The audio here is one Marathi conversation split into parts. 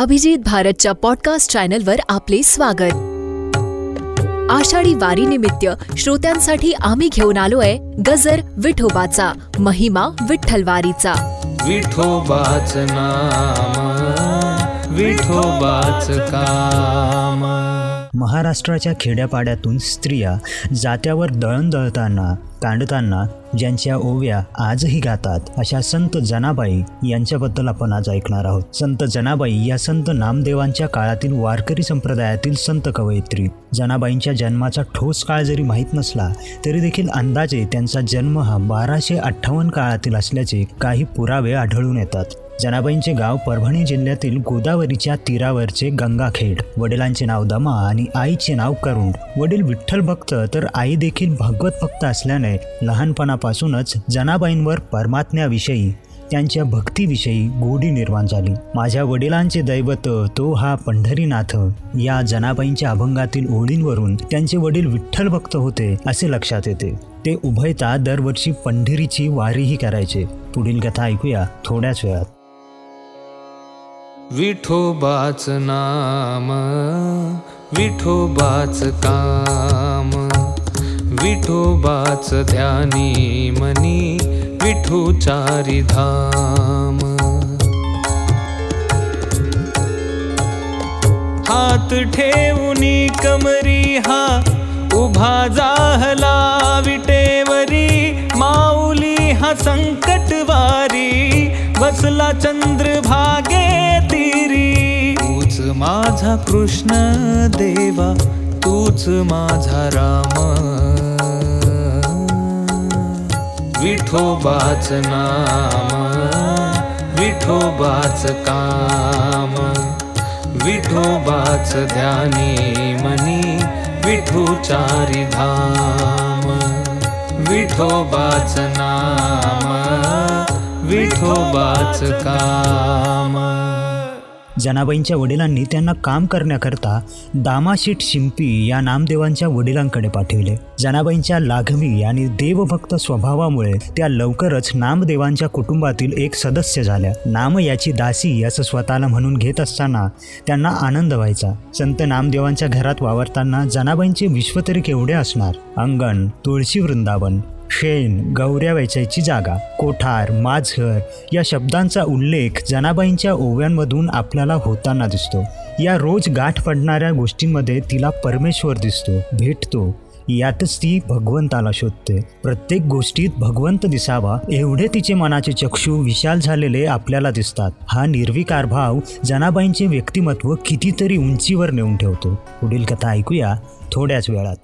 अभिजित भारतच्या पॉडकास्ट चॅनलवर आपले स्वागत. आषाढी वारीनिमित्त श्रोत्यांसाठी आम्ही घेऊन आलोय गजर विठोबाचा महिमा विठ्ठलवारीचा. विठोबाच नाम विठोबाच काम. महाराष्ट्राच्या खेड्यापाड्यातून स्त्रिया जात्यावर दळण दळताना कांडताना ज्यांच्या ओव्या आजही गातात अशा संत जनाबाई यांच्याबद्दल आपण आज ऐकणार आहोत. संत जनाबाई या संत नामदेवांच्या काळातील वारकरी संप्रदायातील संत कवयित्री. जनाबाईंच्या जन्माचा ठोस काळ जरी माहीत नसला तरी देखील अंदाजे त्यांचा जन्म हा बाराशे अठ्ठावन्न काळातील असल्याचे काही पुरावे आढळून येतात. जनाबाईंचे गाव परभणी जिल्ह्यातील गोदावरीच्या तीरावरचे गंगाखेड. वडिलांचे नाव दमा आणि आईचे नाव करुण. वडील विठ्ठल भक्त तर आई देखील भागवत भक्त असल्याने लहानपणापासूनच जनाबाईंवर परमात्म्याविषयी त्यांच्या भक्तीविषयी गोडी निर्माण झाली. माझ्या वडिलांचे दैवत तो हा पंढरीनाथ. या जनाबाईंच्या अभंगातील ओळींवरून त्यांचे वडील विठ्ठल भक्त होते असे लक्षात येते. ते उभयता दरवर्षी पंढरीची वारीही करायचे. पुढील कथा ऐकूया थोड्याच वेळात. विठोबाच नाम विठोबाच काम विठोबाच ध्यानी मनी विठू धाम। हात ठेवूनी कमरी हा उभा जाहला विटेवरी माऊली हा संकटवारी बसला चंद्रभागे तिरी तूच माझा कृष्ण देवा तूच माझा राम. विठोबाच नाम विठोबाच काम. विठोबाच ध्यानी मनी विठू चारी धाम. विठोबाच नाम विठोबाच काम जनाबाईंच्या वडिलांनी त्यांना काम करण्याकरता दामाशीट शिंपी या नामदेवांच्या वडिलांकडे पाठविले. जनाबाईंच्या लाघवी आणि देवभक्त स्वभावामुळे त्या लवकरच नामदेवांच्या कुटुंबातील एक सदस्य झाल्या. नाम याची दासी असं स्वतःला म्हणून घेत असताना त्यांना आनंद व्हायचा. संत नामदेवांच्या घरात वावरताना जनाबाईंचे विश्व तरी केवढे असणार? अंगण तुळशी वृंदावन शेण गौऱ्या वेचायची जागा कोठार माझघर या शब्दांचा उल्लेख जनाबाईंच्या ओव्यांमधून आपल्याला होताना दिसतो. या रोज गाठ पडणाऱ्या गोष्टींमध्ये तिला परमेश्वर दिसतो भेटतो. यातच ती भगवंताला शोधते. प्रत्येक गोष्टीत भगवंत दिसावा एवढे तिचे मनाचे चक्षु विशाल झालेले आपल्याला दिसतात. हा निर्विकार भाव जनाबाईंचे व्यक्तिमत्व कितीतरी उंचीवर नेऊन ठेवतो. पुढील कथा ऐकूया थोड्याच वेळात.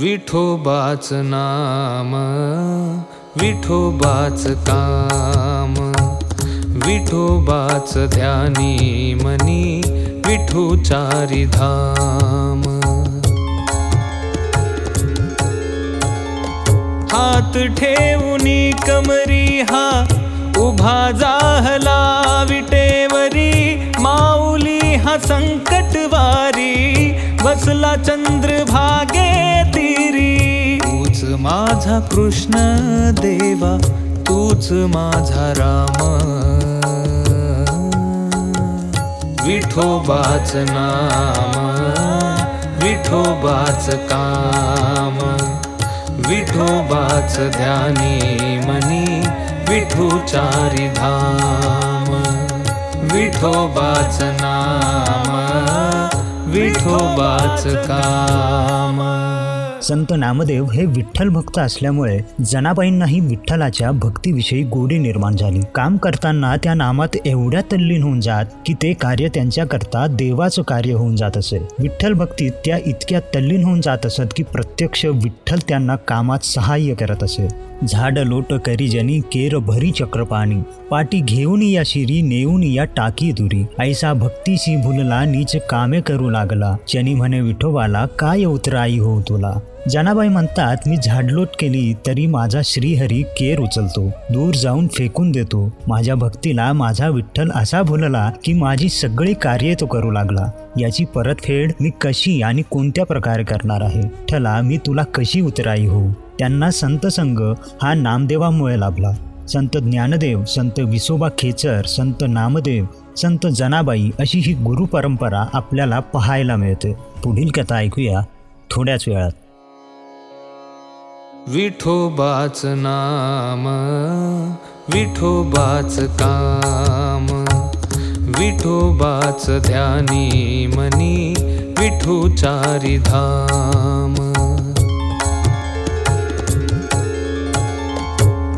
विठोबाच नाम विठोबाच काम विठोबाच ध्यानी मनी विठू धाम। हात ठेवूनी कमरी हा उभा जाहला विटेवरी माऊली हा संकटवारी बसला चंद्रभागे माझा कृष्ण देवा तूच माझा राम. विठोबाच नाम विठोबाच काम. विठोबाच ध्यानी मनी विठू चारी धाम. विठोबाच नाम विठोबाच काम संत नामदेव हे विठ्ठल भक्त असल्यामुळे जनाबाईंनाही विठ्ठलाच्या भक्तीविषयी गोडी निर्माण झाली. काम करताना त्या नामात एवढ्या तल्लीन होऊन जात की ते कार्य त्यांच्याकरता देवाचं कार्य होऊन जात असे. विठ्ठल भक्तीत त्या इतक्या तल्लीन होऊन जात असत की प्रत्यक्ष विठ्ठल त्यांना कामात सहाय्य करत असे. झाड लोट करीजनी केर भरी चक्रपाणी पाटी घेऊन या शिरी नेऊन या टाकी दुरी ऐसा भक्तीशी भुलला नीच कामे करू लागला. चनी म्हणे विठोबाला काय उतराई हो तुला? जनाबाई म्हणतात मी झाडलोट केली तरी माझा श्रीहरी केर उचलतो दूर जाऊन फेकून देतो. माझ्या भक्तीला माझा विठ्ठल असा भुलला की माझी सगळी कार्य तो करू लागला. याची परतफेड मी कशी आणि कोणत्या प्रकारे करणार आहे? ठला मी तुला कशी उतराई हो त्यांना संतसंग हा नामदेवामुळे लाभला. संत ज्ञानदेव संत विसोबा खेचर संत नामदेव संत जनाबाई अशी ही गुरु परंपरा आपल्याला पाहायला मिळते. पुढील कथा ऐकूया थोड्याच वेळात. विठोबाच नाम विठोबाच काम विठोबाच ध्यानी मनी विठुचारी धाम।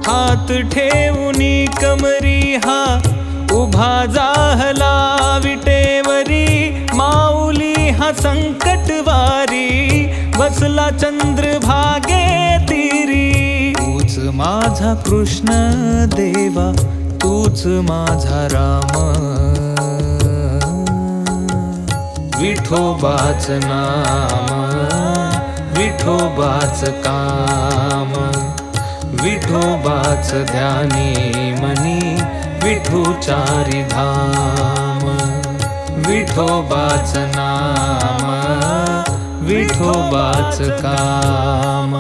हात ठेवूनी कमरी हा उभा जाहला विटेवरी माऊली हा संकटवारी बसला तूच माझा कृष्ण देवा तूच माझा राम. विठोबाच नाम विठोबाच काम. विठोबाच ध्यानी मनी विठुचारी धाम. विठोबाच नाम विठोबाच काम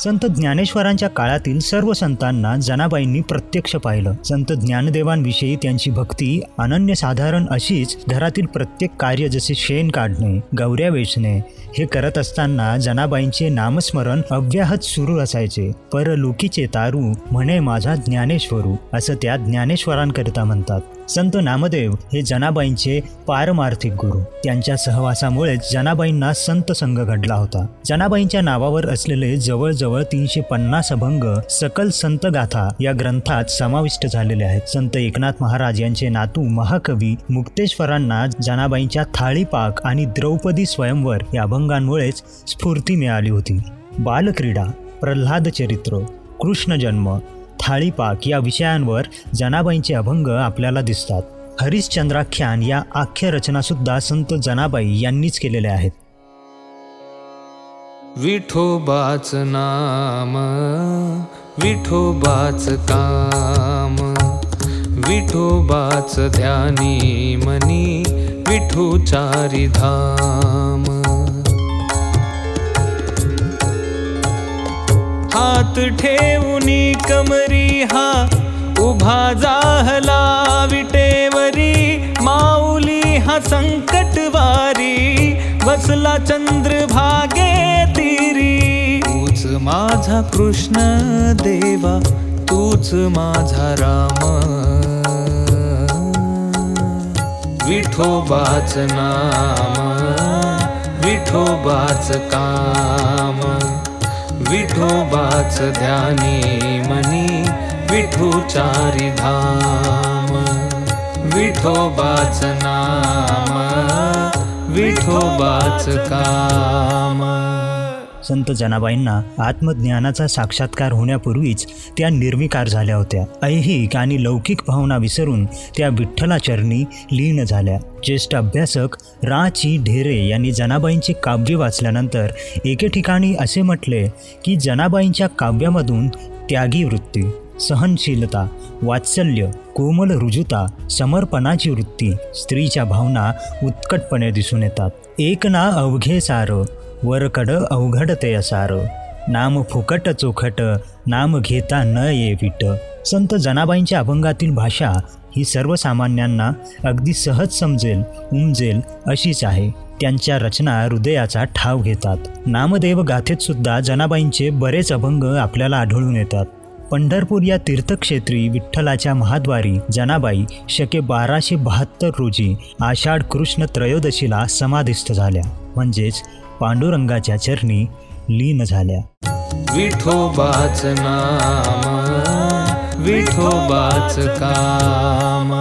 संत ज्ञानेश्वरांच्या काळातील सर्व संतांना जनाबाईंनी प्रत्यक्ष पाहिलं. संत ज्ञानदेवांविषयी त्यांची भक्ती अनन्यसाधारण अशीच घरातील प्रत्येक कार्य जसे शेण काढणे गौऱ्या वेचणे हे करत असताना जनाबाईंचे नामस्मरण अव्याहत सुरू असायचे. परलोकीचे तारू म्हणे माझा ज्ञानेश्वरू असं त्या ज्ञानेश्वरांकरिता म्हणतात. संत नामदेव हे जनाबाईंचे पारमार्थिक गुरु. त्यांच्या सहवासामुळेच जनाबाईंना संत संघ घडला होता. जनाबाईंच्या नावावर असलेले जवळजवळ तीनशे पन्नास अभंग सकल संत गाथा या ग्रंथात समाविष्ट झालेले आहेत. संत एकनाथ महाराज यांचे नातू महाकवी मुक्तेश्वरांना जनाबाईंच्या थाळीपाक आणि द्रौपदी स्वयंवर या अभंगांमुळेच स्फूर्ती मिळाली होती. बालक्रीडा प्रल्हाद चरित्र कृष्ण जन्म थाळीपाक या विषयांवर जनाबाईंचे अभंग आपल्याला दिसतात. हरिश्चंद्राख्यान या आख्य रचनासुद्धा संत जनाबाई यांनीच केलेल्या आहेत. विठोबाच नाम विठोबाच काम विठोबाच ध्यानी मनी विठुचारी धाम। हात ठेवूनी कमरी हा उभा जाहला विटेवरी माऊली हा संकटवारी बसला चंद्रभागे तिरी। तूच माझा कृष्ण देवा तूच माझा राम। विठोबाच नाम विठोबाच काम विठोबाच ध्यानी मनी विठोचारी धाम। विठोबाच नाम विठोबाच काम। संत जनाबाईंना आत्मज्ञानाचा साक्षात्कार होण्यापूर्वीच त्या निर्विकार झाल्या होत्या. ऐहिक आणि लौकिक भावना विसरून त्या विठ्ठलाचरणी लीन झाल्या. ज्येष्ठ अभ्यासक रा ची ढेरे यांनी जनाबाईंचे काव्य वाचल्यानंतर एके ठिकाणी असे म्हटले की जनाबाईंच्या काव्यामधून त्यागी वृत्ती सहनशीलता वात्सल्य कोमल रुजुता समर्पणाची वृत्ती स्त्रीच्या भावना उत्कटपणे दिसून येतात. एक ना अवघे सार वरकड अवघडते असार. नाम फुकट चोखट नाम घेता न ये विट संत जनाबाईंच्या अभंगातील भाषा ही सर्वसामान्यांना अगदी सहज समजेल उमजेल अशीच आहे. त्यांच्या रचना हृदयाचा ठाव घेतात. नामदेव गाथेत सुद्धा जनाबाईंचे बरेच अभंग आपल्याला आढळून येतात. पंढरपूर या तीर्थक्षेत्री विठ्ठलाच्या महाद्वारी जनाबाई शके बाराशे बहात्तर रोजी आषाढ कृष्ण त्रयोदशीला समाधिस्थ झाल्या. म्हणजेच पांडुरंगाच्या चरणी लीन झाल्या. विठोबाच नाम विठोबाच काम.